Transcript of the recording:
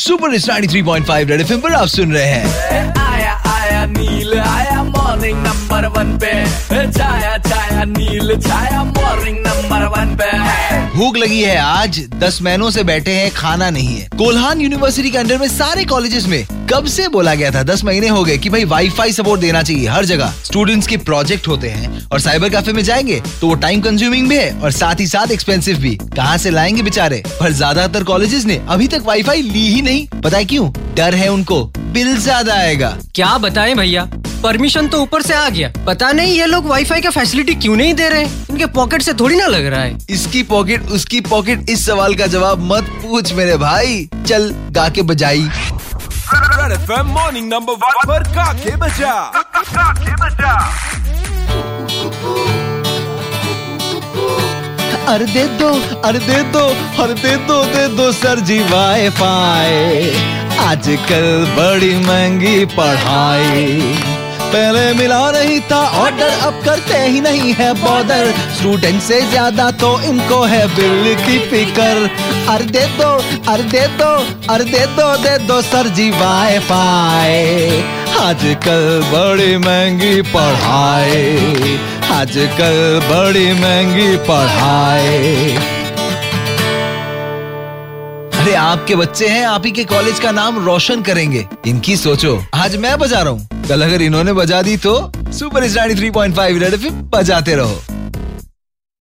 Super इस 93.5 red FM पर आप सुन रहे हैं। आया आया नील, आया मॉर्निंग नंबर वन पे। छाया छाया नील छाया मॉर्निंग नंबर भूख लगी है आज। दस महीनों से बैठे हैं, खाना नहीं है। कोल्हान यूनिवर्सिटी के अंडर में सारे कॉलेजेस में कब से बोला गया था, दस महीने हो गए, कि भाई वाईफाई सपोर्ट देना चाहिए हर जगह। स्टूडेंट्स के प्रोजेक्ट होते हैं और साइबर कैफ़े में जाएँगे तो वो टाइम कंज्यूमिंग भी है और साथ ही साथ एक्सपेंसिव भी। कहाँ से लाएँगे बेचारे? पर ज़्यादातर कॉलेजेस ने अभी तक वाईफाई ली ही नहीं। पता है क्यों? डर है उनको। बिल ज़्यादा आएगा। क्या बताएँ भैया? परमिशन तो ऊपर से आ गया। पता नहीं ये लोग वाईफाई का फैसिलिटी क्यों नहीं दे रहे इनके पॉकेट से थोड़ी ना लग रहा है। इसकी पॉकेट उसकी पॉकेट इस सवाल का जवाब मत पूछ मेरे भाई। चल गा के बजाई मॉर्निंग नंबर वन पर काके बजा काके बजा। अरे दे दो अरे दे दो अरे दे दो दे दो सर जी वाईफाई आजकल बड़ी महँगी पढ़ाई। पहले मिला नहीं था ऑर्डर अब करते ही नहीं है बॉर्डर स्टूडेंट से ज़्यादा तो इनको है बिल की फिकर। अरे दे दो अरे दे दो अरे दे, दो दे दो सर जी वाईफाई आजकल बड़ी महँगी पढ़ाई। आजकल बड़ी महँगी पढ़ाई। अरे, आपके बच्चे हैं, आप ही के कॉलेज का नाम रोशन करेंगे। इनकी सोचो, आज मैं बजा रहा हूँ। कल अगर इन्होंने बजा दी तो super star three point five बजाते रहो।